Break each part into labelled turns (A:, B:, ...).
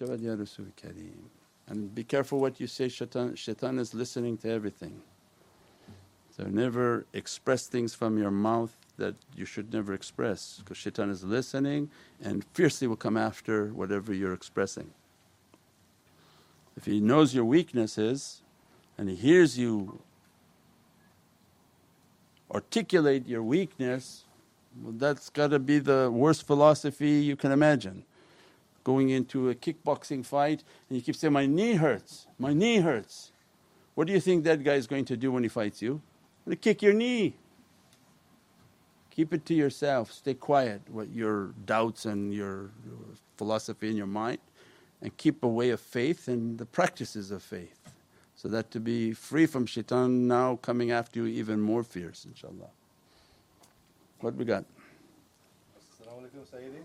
A: Ya Rasul Kareem. And be careful what you say, shaitan, shaitan is listening to everything. So never express things from your mouth that you should never express because shaitan is listening and fiercely will come after whatever you're expressing. If he knows your weaknesses and he hears you articulate your weakness, well that's got to be the worst philosophy you can imagine. Going into a kickboxing fight and you keep saying, My knee hurts, my knee hurts. What do you think that guy is going to do when he fights you? To kick your knee. Keep it to yourself, stay quiet, what your doubts and your philosophy in your mind, and keep away of faith and the practices of faith. So that to be free from shaitan now coming after you even more fierce inshaAllah. What we got?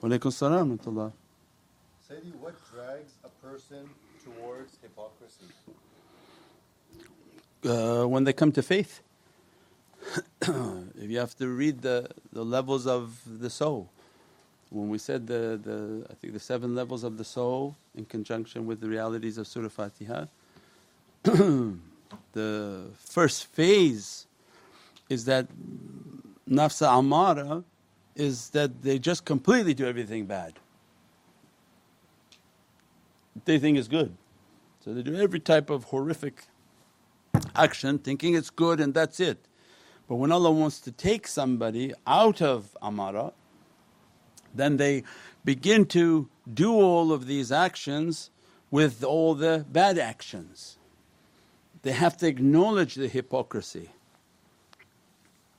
A: Walaykum salam
B: Sayyidi, what drags a person towards hypocrisy?
A: Uh, when they come to faith. if you have to read the, the levels of the soul. When we said the, the I think the seven levels of the soul in conjunction with the realities of Surah Fatiha, the first phase is that nafsa amara is that they just completely do everything bad. They think is good. So they do every type of horrific action thinking it's good and that's it. But when Allah wants to take somebody out of amara, then they begin to do all of these actions with all the bad actions they have to acknowledge the hypocrisy.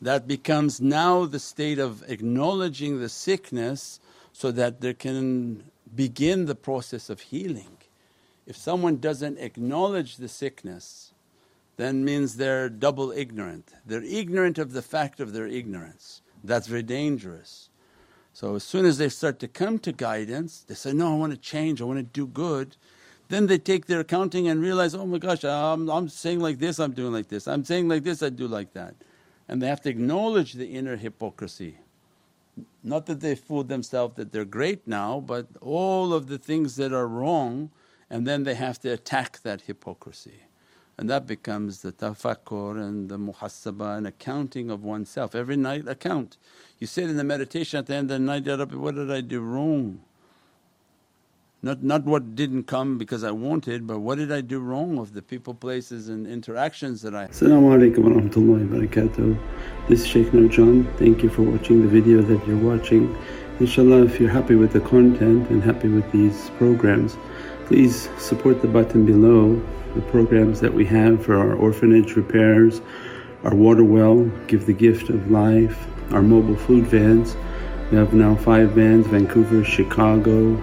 A: That becomes now the state of acknowledging the sickness so that there can begin the process of healing. If someone doesn't acknowledge the sickness, then means they're double ignorant. They're ignorant of the fact of their ignorance. That's very dangerous. So, as soon as they start to come to guidance, they say, No, I want to change, I want to do good. Then they take their accounting and realize, oh my gosh, I'm, I'm saying like this, I'm doing like this, I'm saying like this, I do like that. And they have to acknowledge the inner hypocrisy. Not that they fooled themselves that they're great now, but all of the things that are wrong, and then they have to attack that hypocrisy. And that becomes the tafakkur and the muhasabah and accounting of oneself. Every night account. You sit in the meditation at the end of the night, Ya Rabbi, what did I do wrong? Not, not what didn't come because I wanted but what did I do wrong of the people, places and interactions that I…
C: Assalamu alaikum wa rahmatullahi wa barakatuh. This is Shaykh Nurjan. Thank you for watching the video that you're watching. Inshallah if you're happy with the content and happy with these programs please support the button below the programs that we have for our orphanage repairs, our water well, give the gift of life, our mobile food vans. We have now five vans Vancouver, Chicago,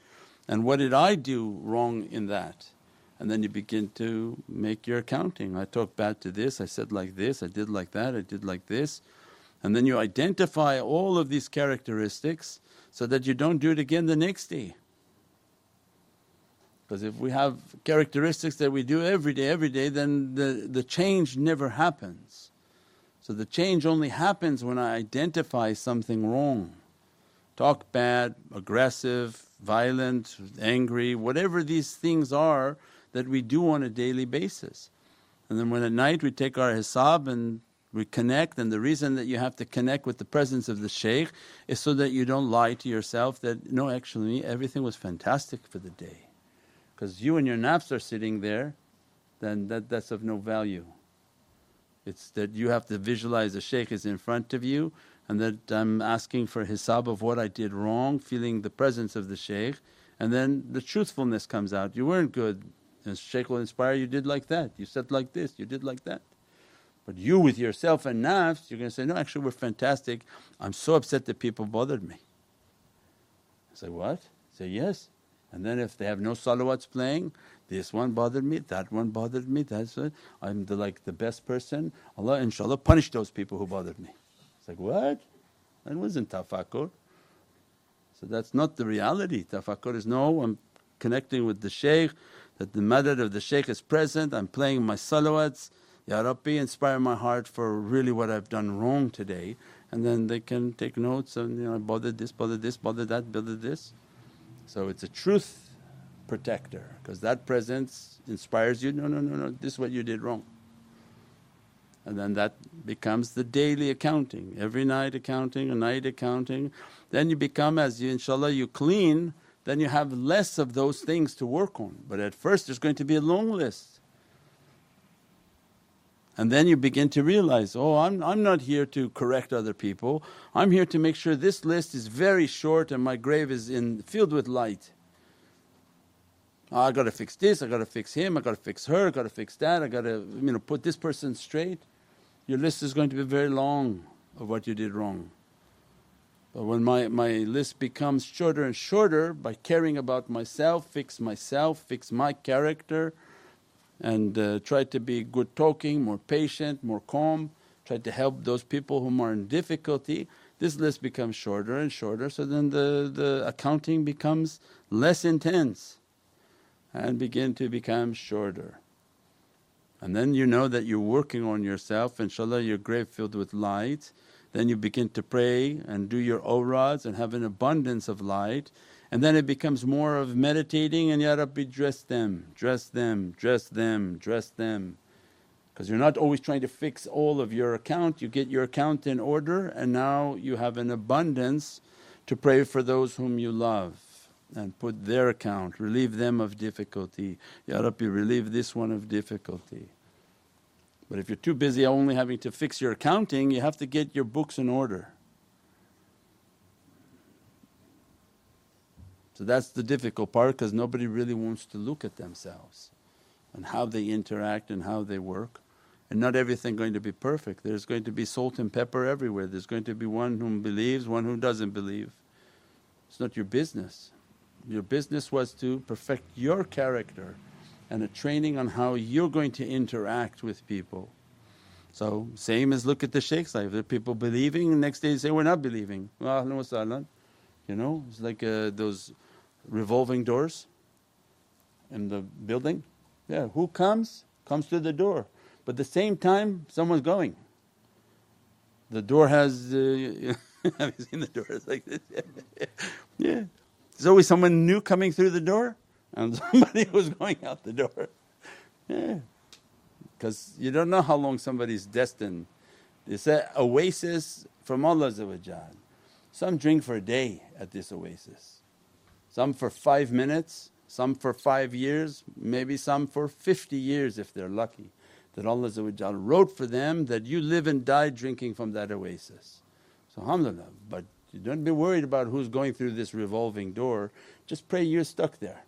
A: and what did I do wrong in that? And then you begin to make your accounting. I talked bad to this, I said like this, I did like that, I did like this. And then you identify all of these characteristics so that you don't do it again the next day. Because if we have characteristics that we do every day, every day, then the, the change never happens. So the change only happens when I identify something wrong. Talk bad, aggressive, violent, angry, whatever these things are that we do on a daily basis. And then when at night we take our hisab and we connect and the reason that you have to connect with the presence of the shaykh is so that you don't lie to yourself that, no actually everything was fantastic for the day. Because you and your nafs are sitting there then that, that's of no value. It's that you have to visualize the shaykh is in front of you and that I'm asking for hisab of what I did wrong, feeling the presence of the shaykh and then the truthfulness comes out, you weren't good and shaykh will inspire you did like that, you said like this, you did like that. But you with yourself and nafs you're to say, no actually we're fantastic, I'm so upset that people bothered me. I say, what? I Say, yes. And then if they have no salawats playing This one bothered me, that one bothered me, that's what, I'm the, like the best person. Allah inshaAllah punish those people who bothered me. It's like, what? That wasn't tafakkur. So that's not the reality. Tafakkur is no, I'm connecting with the shaykh, that the madad of the shaykh is present, I'm playing my salawats. Ya Rabbi inspire my heart for really what I've done wrong today and then they can take notes and you know bothered this, bothered this, bothered that, bothered this. So it's a truth protector because that presence inspires you, no, no, no, no, this is what you did wrong. And then that becomes the daily accounting, every night accounting, a night accounting. Then you become as you inshaAllah you clean, then you have less of those things to work on. But at first there's going to be a long list. And then you begin to realize, oh, I'm, I'm not here to correct other people, I'm here to make sure this list is very short and my grave is in, filled with light. Oh, I gotta fix this, I gotta fix him, I gotta fix her, I gotta fix that, I gotta you know, put this person straight. Your list is going to be very long of what you did wrong. But when my, my list becomes shorter and shorter by caring about myself, fix myself, fix my character, and uh, try to be good talking, more patient, more calm, try to help those people whom are in difficulty. This list becomes shorter and shorter, so then the, the accounting becomes less intense and begin to become shorter. And then you know that you're working on yourself, inshaAllah your grave filled with light. Then you begin to pray and do your awrads and have an abundance of light and then it becomes more of meditating and, Ya Rabbi dress them, dress them, dress them, dress them. Because you're not always trying to fix all of your account, you get your account in order and now you have an abundance to pray for those whom you love and put their account, relieve them of difficulty. Ya Rabbi relieve this one of difficulty. But if you're too busy only having to fix your accounting, you have to get your books in order. So that's the difficult part because nobody really wants to look at themselves and how they interact and how they work. And not everything going to be perfect. There's going to be salt and pepper everywhere. There's going to be one who believes, one who doesn't believe. It's not your business. Your business was to perfect your character and a training on how you're going to interact with people. So, same as look at the shaykh's life. There are people believing, the next day they say, We're not believing. Well, you know, it's like uh, those revolving doors in the building. Yeah, who comes? Comes to the door. But at the same time, someone's going. The door has, uh, have you seen the door? It's like this. yeah. There's always someone new coming through the door and somebody who's going out the door. Yeah. Because you don't know how long somebody's destined. It's an oasis from Allah. Some drink for a day at this oasis some for five minutes, some for five years, maybe some for 50 years if they're lucky. That Allah wrote for them that you live and die drinking from that oasis. So alhamdulillah, but you don't be worried about who's going through this revolving door, just pray you're stuck there.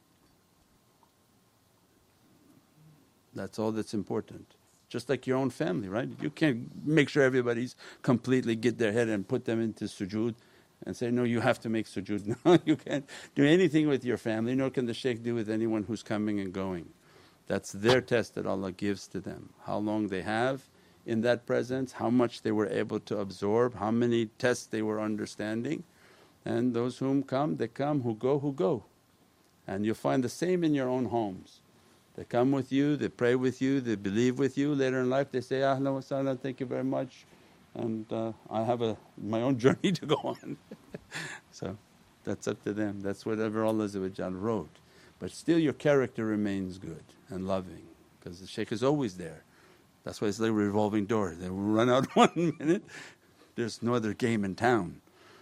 A: That's all that's important. Just like your own family, right? You can't make sure everybody's completely get their head and put them into sujood and say, no, you have to make sujood. No, you can't do anything with your family, nor can the shaykh do with anyone who's coming and going. That's their test that Allah gives to them. How long they have in that presence, how much they were able to absorb, how many tests they were understanding. And those whom come, they come, who go, who go. And you'll find the same in your own homes. They come with you, they pray with you, they believe with you. Later in life they say, Ahlan wa sahlan, thank you very much and uh, I have a, my own journey to go on. so that's up to them, that's whatever Allah wrote. But still your character remains good and loving because the shaykh is always there. That's why it's like a revolving door. They run out one minute, there's no other game in town.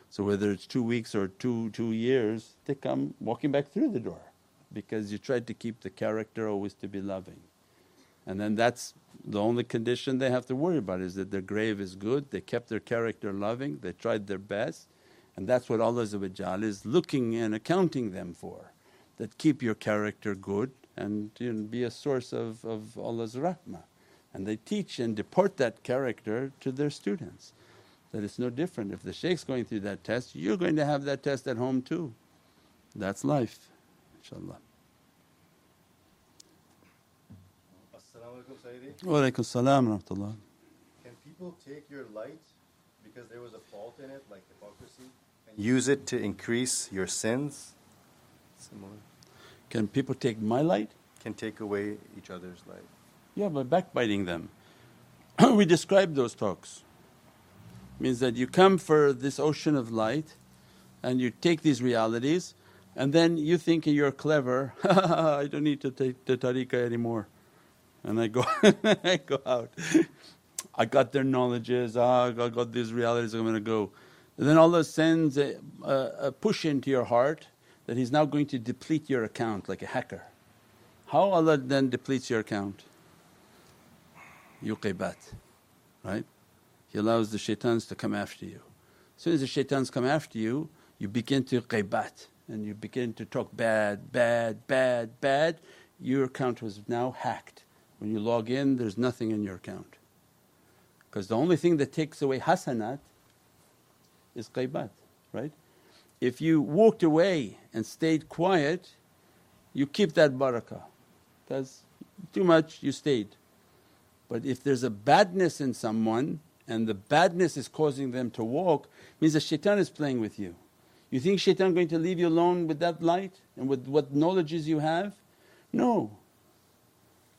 A: So whether it's two weeks or two, two years, they come walking back through the door because you tried to keep the character always to be loving. And then that's the only condition they have to worry about is that their grave is good, they kept their character loving, they tried their best and that's what Allah is looking and accounting them for. That keep your character good and you know, be a source of, of Allah's rahmah. And they teach and deport that character to their students. That it's no different. If the shaykh's going through that test, you're going to have that test at home too. That's life, inshaAllah.
B: Sayyidi.
A: Wa alaykum salam wa rahmatullah.
B: Can people take your light because there was a fault in it, like hypocrisy, and use it to increase your sins? Similar.
A: Can people take my light?
B: Can take away each other's light.
A: Yeah, by backbiting them. we describe those talks. Means that you come for this ocean of light and you take these realities and then you think you're clever, I don't need to take the tariqah anymore. And I go, I go out. I got their knowledges, ah, I got these realities, I'm going to go. And then Allah sends a, a, a push into your heart that He's now going to deplete your account like a hacker. How Allah then depletes your account? Yuqibat, right? He allows the shaitans to come after you. As soon as the shaitans come after you, you begin to qibat and you begin to talk bad, bad, bad, bad. Your account was now hacked. When you log in, there's nothing in your account. Because the only thing that takes away hasanat is qibat, right? If you walked away and stayed quiet, you keep that barakah because too much you stayed. But if there's a badness in someone and the badness is causing them to walk, means the shaitan is playing with you. You think shaitan going to leave you alone with that light and with what knowledges you have? No.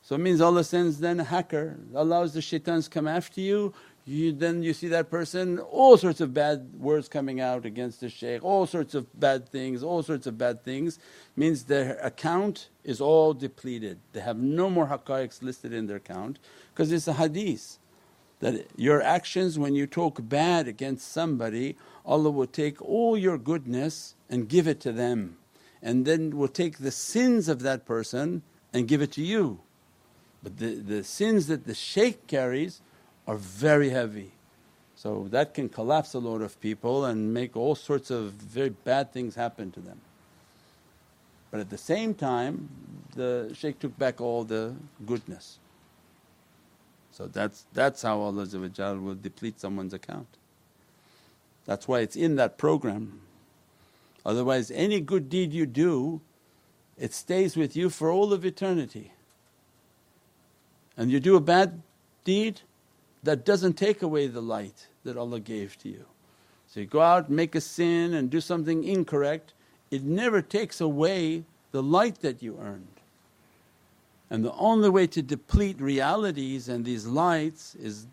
A: So it means Allah sends then a hacker, allows the shaitans come after you, you then you see that person all sorts of bad words coming out against the shaykh, all sorts of bad things, all sorts of bad things means their account is all depleted. They have no more haqqaiqs listed in their account because it's a hadith that your actions when you talk bad against somebody Allah will take all your goodness and give it to them and then will take the sins of that person and give it to you. But the, the sins that the shaykh carries are very heavy. So that can collapse a lot of people and make all sorts of very bad things happen to them. But at the same time the shaykh took back all the goodness. So that's, that's how Allah will deplete someone's account. That's why it's in that program. Otherwise any good deed you do it stays with you for all of eternity. And you do a bad deed that doesn't take away the light that Allah gave to you. So you go out make a sin and do something incorrect, it never takes away the light that you earned. And the only way to deplete realities and these lights is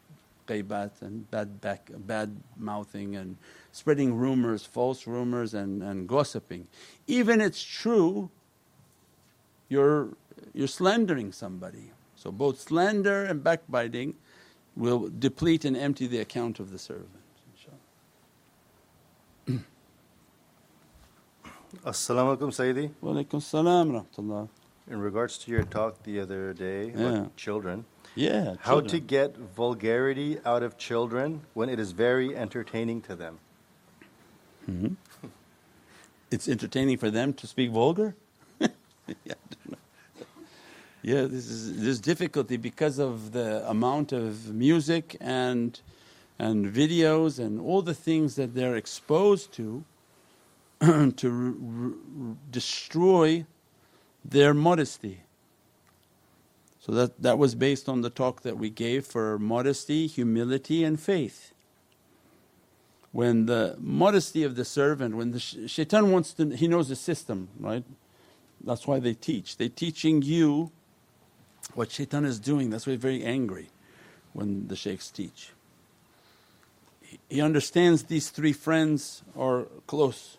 A: ghaibat and bad, back, bad mouthing and spreading rumors, false rumors and, and gossiping. Even it's true you're, you're slandering somebody. So both slander and backbiting will deplete and empty the account of the servant.
B: Assalamu alaikum Sayyidi.
A: Wa alaikum salam rahmatullah.
B: In regards to your talk the other day
A: Yeah.
B: about children,
A: Yeah,
B: how to get vulgarity out of children when it is very entertaining to them. Mm-hmm.
A: It's entertaining for them to speak vulgar? yeah, I don't know. Yeah, this is there's difficulty because of the amount of music and and videos and all the things that they're exposed to to r- r- destroy their modesty. So that, that was based on the talk that we gave for modesty, humility and faith. When the modesty of the servant, when the sh- shaitan wants to, he knows the system, right? That's why they teach. They're teaching you what shaitan is doing. That's why he's very angry when the shaykhs teach. He- understands these three friends are close.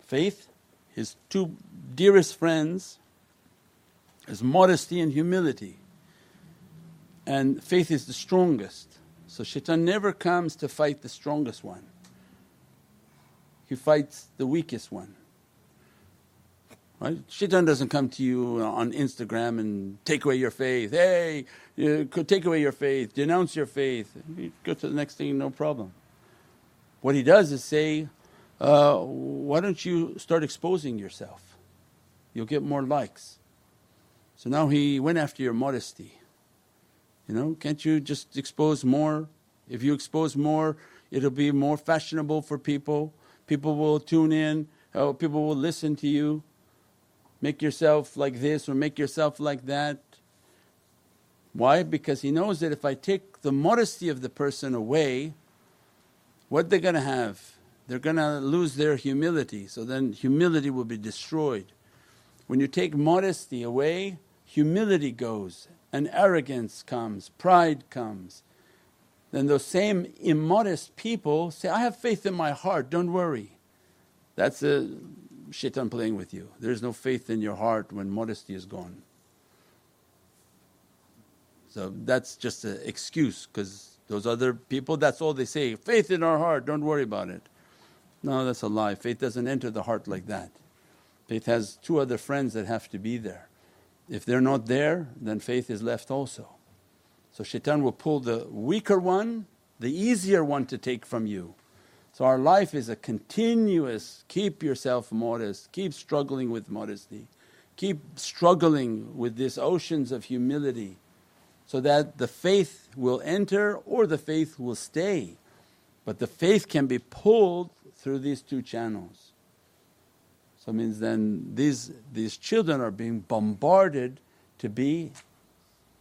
A: Faith, his two dearest friends, is modesty and humility. And faith is the strongest. So shaitan never comes to fight the strongest one, he fights the weakest one. Right? Shaitan doesn't come to you on Instagram and take away your faith. Hey, you could take away your faith, denounce your faith. You go to the next thing, no problem. What he does is say, uh, why don't you start exposing yourself? You'll get more likes. So now he went after your modesty. You know, can't you just expose more? If you expose more, it'll be more fashionable for people. People will tune in, uh, people will listen to you. Make yourself like this or make yourself like that. Why? Because he knows that if I take the modesty of the person away, what they're going to have? They're going to lose their humility, so then humility will be destroyed. When you take modesty away, humility goes and arrogance comes, pride comes. Then those same immodest people say, I have faith in my heart, don't worry. That's a shaitan playing with you. There's no faith in your heart when modesty is gone. So that's just an excuse because those other people that's all they say, faith in our heart, don't worry about it. No, that's a lie. Faith doesn't enter the heart like that. Faith has two other friends that have to be there. If they're not there, then faith is left also. So shaitan will pull the weaker one, the easier one to take from you. So our life is a continuous keep yourself modest, keep struggling with modesty, keep struggling with these oceans of humility so that the faith will enter or the faith will stay. But the faith can be pulled through these two channels. So means then these, these children are being bombarded to be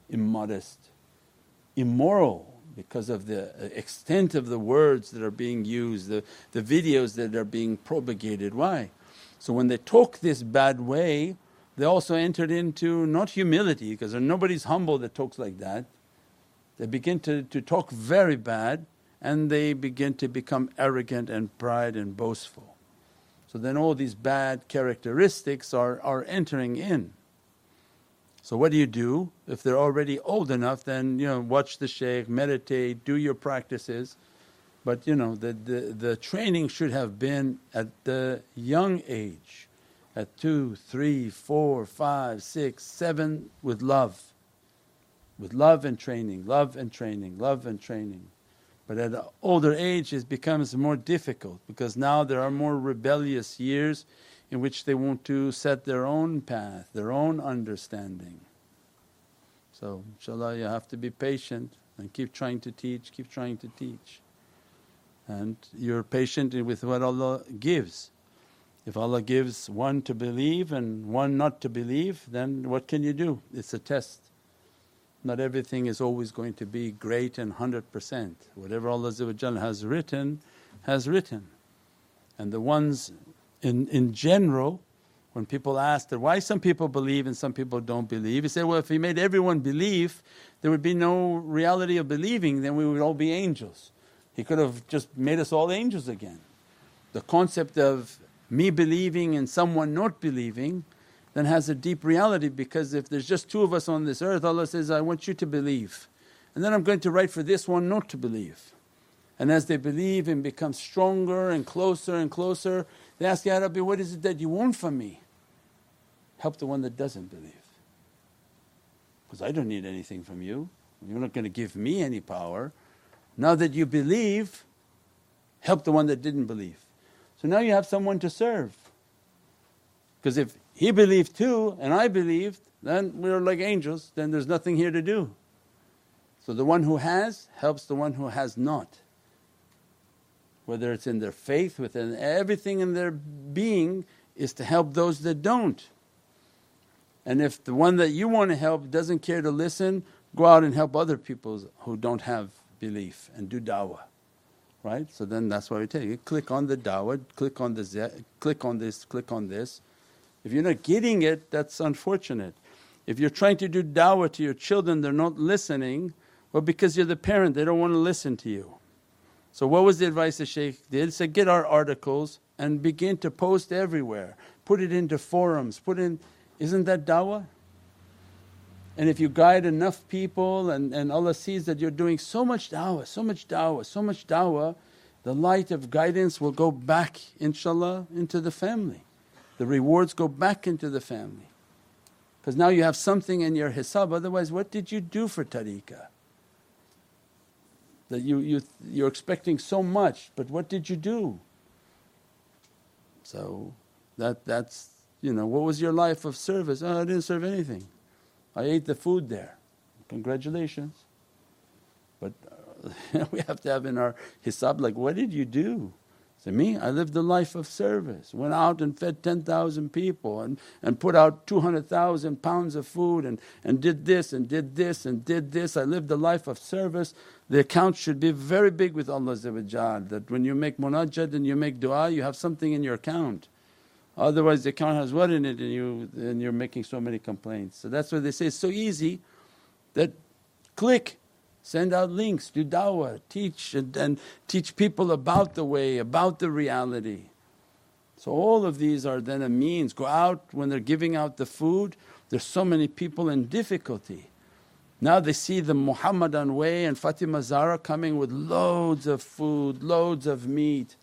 A: immodest, immoral because of the uh, extent of the words that are being used, the, the videos that are being propagated. Why? So when they talk this bad way they also entered into not humility because nobody's humble that talks like that. They begin to, to talk very bad and they begin to become arrogant and pride and boastful. So then all these bad characteristics are, are entering in. So what do you do? If they're already old enough then you know watch the shaykh, meditate, do your practices. But you know the, the, the training should have been at the young age at two, three, four, five, six, seven with love. With love and training, love and training, love and training. But at an older age it becomes more difficult because now there are more rebellious years in which they want to set their own path, their own understanding. So inshaAllah you have to be patient and keep trying to teach, keep trying to teach. And you're patient with what Allah gives. If Allah gives one to believe and one not to believe then what can you do? It's a test. Not everything is always going to be great and 100%. Whatever Allah has written has written. And the ones in, in general when people ask that why some people believe and some people don't believe, he said, well if He made everyone believe there would be no reality of believing then we would all be angels. He could have just made us all angels again. The concept of me believing and someone not believing then has a deep reality because if there's just two of us on this earth Allah says, I want you to believe and then I'm going to write for this one not to believe. And as they believe and become stronger and closer and closer they ask, Ya Rabbi what is it that you want from me? Help the one that doesn't believe because I don't need anything from you, you're not going to give me any power. Now that you believe help the one that didn't believe. So now you have someone to serve. Because if he believed too and I believed, then we're like angels, then there's nothing here to do. So the one who has helps the one who has not. Whether it's in their faith, within everything in their being is to help those that don't. And if the one that you want to help doesn't care to listen, go out and help other people who don't have belief and do da'wah right? So then that's why we tell you Click on the dawah, click on the click on this, click on this. If you're not getting it, that's unfortunate. If you're trying to do dawah to your children, they're not listening, well because you're the parent, they don't want to listen to you. So what was the advice the shaykh did? Said, get our articles and begin to post everywhere. Put it into forums, put in, isn't that dawah? And if you guide enough people and, and Allah sees that you're doing so much da'wah, so much da'wah, so much da'wah, the light of guidance will go back inshaAllah into the family. The rewards go back into the family. Because now you have something in your hisab, otherwise what did you do for tariqah? That you, you, you're expecting so much but what did you do? So that, that's you know, what was your life of service? Oh I didn't serve anything. I ate the food there. Congratulations. But we have to have in our hisab like, what did you do? Say, me? I lived a life of service, went out and fed 10,000 people and, and put out 200,000 pounds of food and, and did this and did this and did this. I lived a life of service. The account should be very big with Allah that when you make munajjad and you make dua, you have something in your account. Otherwise, the account has what in it and, you, and you're making so many complaints. So that's why they say it's so easy that click Send out links, do dawah, teach and, and teach people about the way, about the reality. So all of these are then a means. Go out when they're giving out the food, there's so many people in difficulty. Now they see the Muhammadan way and Fatima Zahra coming with loads of food, loads of meat.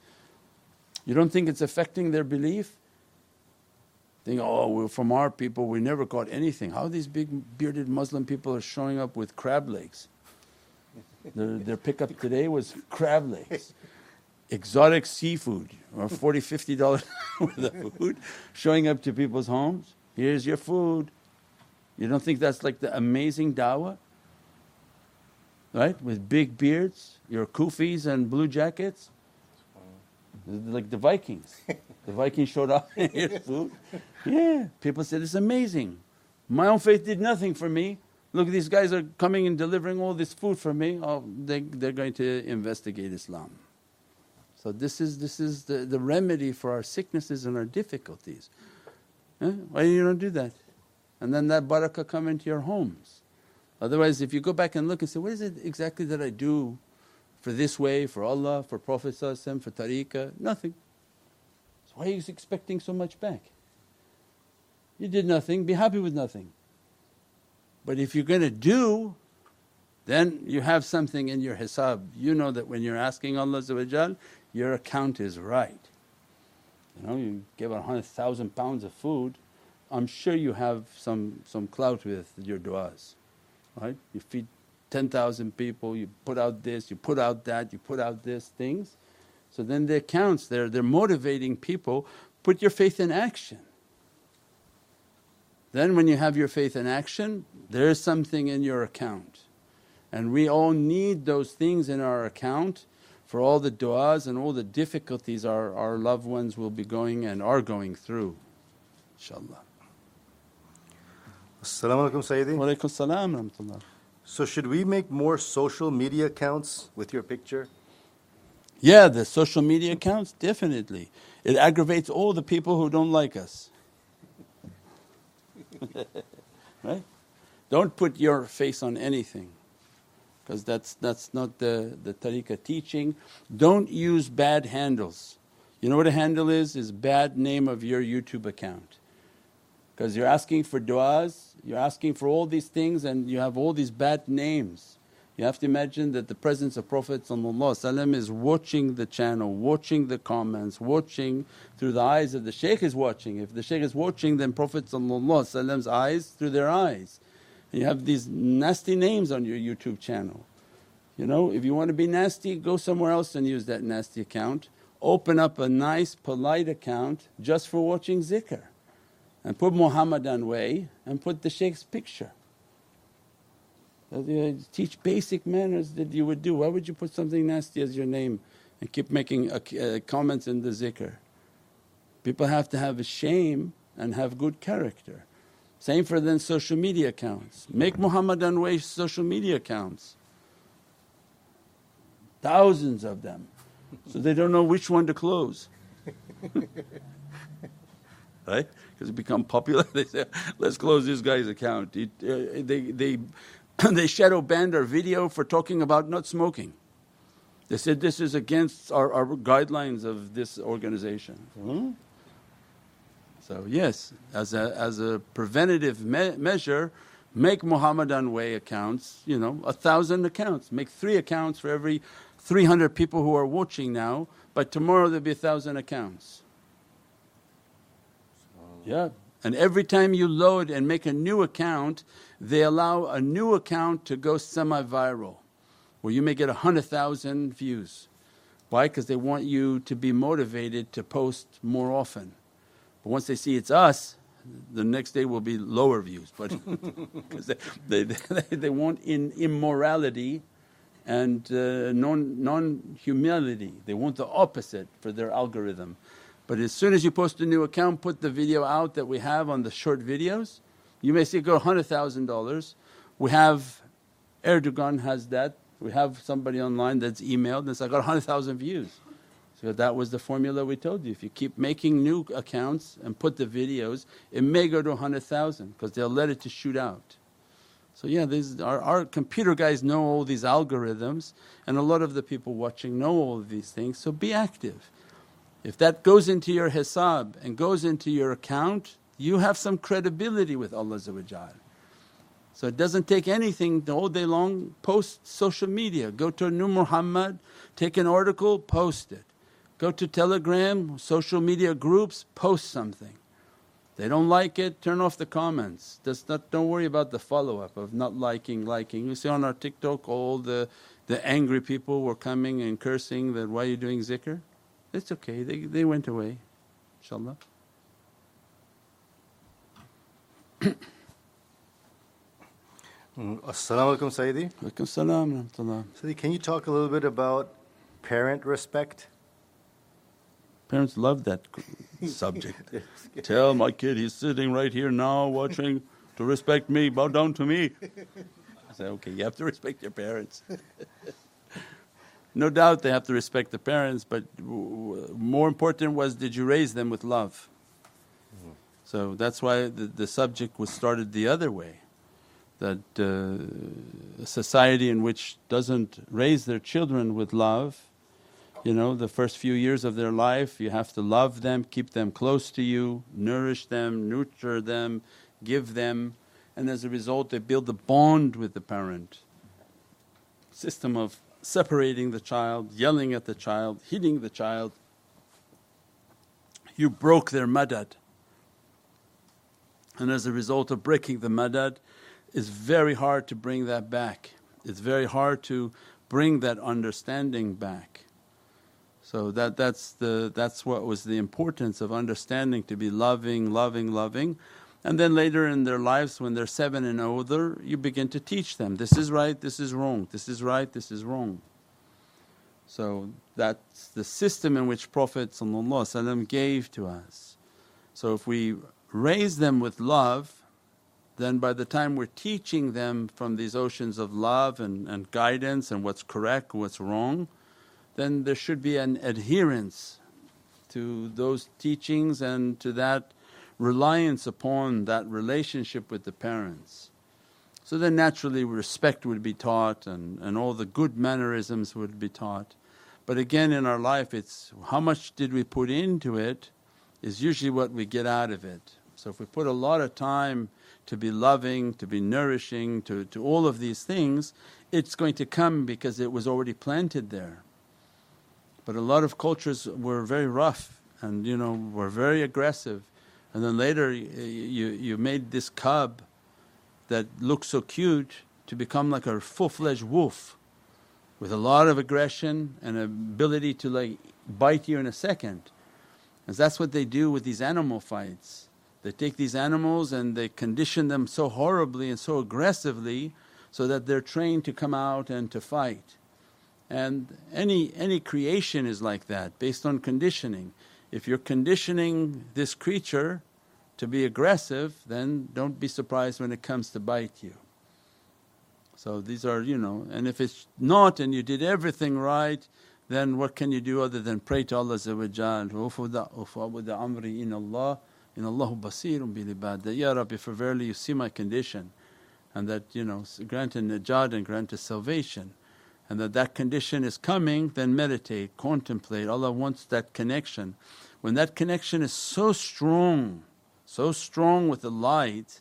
A: You don't think it's affecting their belief? Think, oh, we're from our people, we never caught anything. How these big bearded Muslim people are showing up with crab legs? Their, their pickup today was crab legs, exotic seafood, or 40 $50 worth of food showing up to people's homes. Here's your food. You don't think that's like the amazing dawah? Right? With big beards, your kufis and blue jackets. Like the Vikings. The Vikings showed up and here's food. Yeah, people said it's amazing. My own faith did nothing for me. Look, these guys are coming and delivering all this food for me. Oh, they, they're going to investigate Islam. So this is, this is the, the remedy for our sicknesses and our difficulties. Eh? Why you don't do that? And then that barakah come into your homes. Otherwise if you go back and look and say, what is it exactly that I do for this way, for Allah, for Prophet for tariqah? Nothing. So why are you expecting so much back? You did nothing, be happy with nothing. But if you're going to do, then you have something in your hisab. You know that when you're asking Allah your account is right. You know, you give a 100,000 pounds of food, I'm sure you have some, some clout with your du'as, right? You feed 10,000 people, you put out this, you put out that, you put out this things. So then the accounts, they're, they're motivating people, put your faith in action. Then when you have your faith in action, there's something in your account. And we all need those things in our account for all the du'as and all the difficulties our, our loved ones will be going and are going through, inshaAllah.
B: As-salamu alaykum Sayyidi.
A: Wa alaykum salam
B: So should we make more social media accounts with your picture?
A: Yeah, the social media accounts, definitely. It aggravates all the people who don't like us. right? Don't put your face on anything because that's, that's not the, the tariqah teaching. Don't use bad handles. You know what a handle is? Is bad name of your YouTube account. Because you're asking for du'as, you're asking for all these things and you have all these bad names. You have to imagine that the presence of Prophet is watching the channel, watching the comments, watching through the eyes of the shaykh is watching. If the shaykh is watching then Prophet's eyes through their eyes. And you have these nasty names on your YouTube channel. You know, if you want to be nasty, go somewhere else and use that nasty account. Open up a nice polite account just for watching zikr and put Muhammadan way and put the shaykh's picture teach basic manners that you would do. Why would you put something nasty as your name and keep making uh, uh, comments in the zikr? People have to have a shame and have good character. Same for then social media accounts. Make Muhammadan way social media accounts. Thousands of them. So they don't know which one to close. right? Because it become popular, they say, let's close this guy's account. It, uh, they, they they shadow banned our video for talking about not smoking. They said this is against our, our guidelines of this organization. Hmm? So yes, as a, as a preventative me measure, make Muhammadan way accounts, you know, a thousand accounts. Make three accounts for every 300 people who are watching now, but tomorrow there'll be a thousand accounts. Yeah, and every time you load and make a new account, they allow a new account to go semi viral where you may get 100,000 views. Why? Because they want you to be motivated to post more often. But once they see it's us, the next day will be lower views, but because they, they, they, they want in immorality and uh, non, non-humility. They want the opposite for their algorithm. But as soon as you post a new account, put the video out that we have on the short videos, you may see it go $100,000. We have Erdogan has that, we have somebody online that's emailed and it's like got 100,000 views. So that was the formula we told you. If you keep making new accounts and put the videos, it may go to 100,000 because they'll let it to shoot out. So yeah, these, our, our computer guys know all these algorithms and a lot of the people watching know all of these things, so be active. If that goes into your hisab and goes into your account, you have some credibility with Allah so it doesn't take anything the whole day long, post social media. Go to Nur Muhammad, take an article, post it. Go to Telegram, social media groups, post something. They don't like it, turn off the comments. Just not, don't worry about the follow up of not liking, liking. You see on our TikTok all the, the angry people were coming and cursing that, why are you doing zikr? It's okay, they, they went away, inshaAllah.
B: Mm, Assalamu alaikum, Sayyidi.
A: Alaikum salam
B: Sayyidi, can you talk a little bit about parent respect?
A: Parents love that subject. Tell my kid he's sitting right here now watching to respect me, bow down to me. I say, okay, you have to respect your parents. no doubt they have to respect the parents, but more important was did you raise them with love? Mm-hmm. So that's why the, the subject was started the other way that uh, a society in which doesn't raise their children with love, you know, the first few years of their life you have to love them, keep them close to you, nourish them, nurture them, give them, and as a result they build a bond with the parent. System of separating the child, yelling at the child, hitting the child. You broke their madad. And as a result of breaking the madad, it's very hard to bring that back. It's very hard to bring that understanding back. So that, that's, the, that's what was the importance of understanding to be loving, loving, loving. And then later in their lives when they're seven and older you begin to teach them, this is right, this is wrong, this is right, this is wrong. So that's the system in which Prophet gave to us. So if we raise them with love then by the time we're teaching them from these oceans of love and, and guidance and what's correct, what's wrong, then there should be an adherence to those teachings and to that reliance upon that relationship with the parents. So then naturally respect would be taught and, and all the good mannerisms would be taught. But again in our life it's how much did we put into it is usually what we get out of it. So if we put a lot of time to be loving, to be nourishing, to, to all of these things, it's going to come because it was already planted there. But a lot of cultures were very rough and you know were very aggressive and then later you, you made this cub that looks so cute to become like a full-fledged wolf with a lot of aggression and ability to like bite you in a second. And that's what they do with these animal fights they take these animals and they condition them so horribly and so aggressively so that they're trained to come out and to fight. And any, any creation is like that based on conditioning. If you're conditioning this creature to be aggressive then don't be surprised when it comes to bite you. So these are you know and if it's not and you did everything right then what can you do other than pray to Allah amri in Allah in Allahu basirun bil ibad that ya rabbi for verily you see my condition and that you know grant a najat and grant a salvation and that that condition is coming then meditate contemplate. Allah wants that connection. When that connection is so strong so strong with the light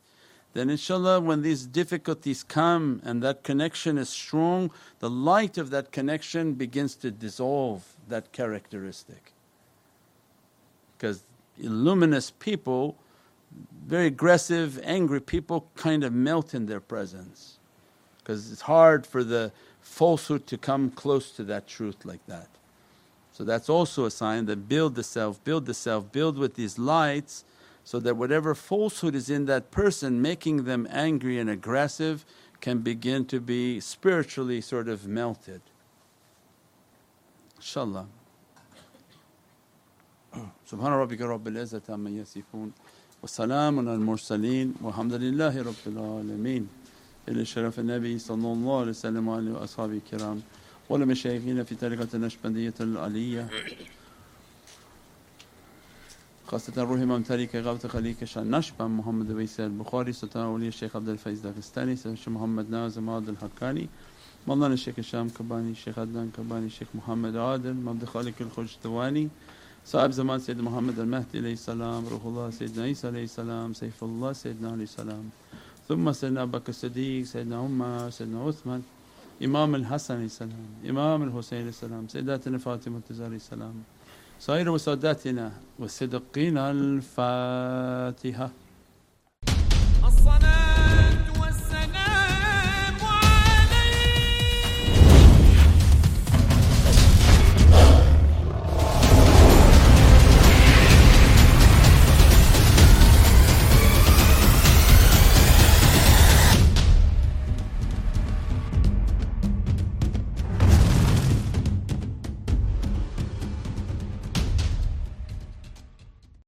A: then inshallah when these difficulties come and that connection is strong, the light of that connection begins to dissolve that characteristic. Because luminous people, very aggressive, angry people kind of melt in their presence because it's hard for the falsehood to come close to that truth like that. So that's also a sign that build the self, build the self, build with these lights so that whatever falsehood is in that person making them angry and aggressive can begin to be spiritually sort of melted. Inshallah. سبحان ربك رب العزة عما يصفون وسلام على المرسلين والحمد لله رب العالمين إلى شرف النبي صلى الله عليه وسلم وعلى وأصحابه الكرام ولمشايخنا في طريقة النشبندية العلية خاصة روح إمام طريقة غوث خليك شان نشبة محمد ويس البخاري سلطان أولي الشيخ عبد الفايز داغستاني الشيخ محمد نازم عادل الحقاني مولانا الشيخ هشام كباني الشيخ عدنان كباني الشيخ محمد عادل مبدأ خالق الخجتواني صاحب زمان سيد محمد المهدي عليه السلام روح الله سيدنا عيسى عليه السلام سيف الله سيدنا عليه السلام. ثم سيدنا أبو بكر الصديق سيدنا عمر سيدنا عثمان إمام الحسن عليه السلام إمام الحسين عليه السلام سيداتنا فاطمة عليه السلام. صاير ساداتنا والصدقين الفاتحة.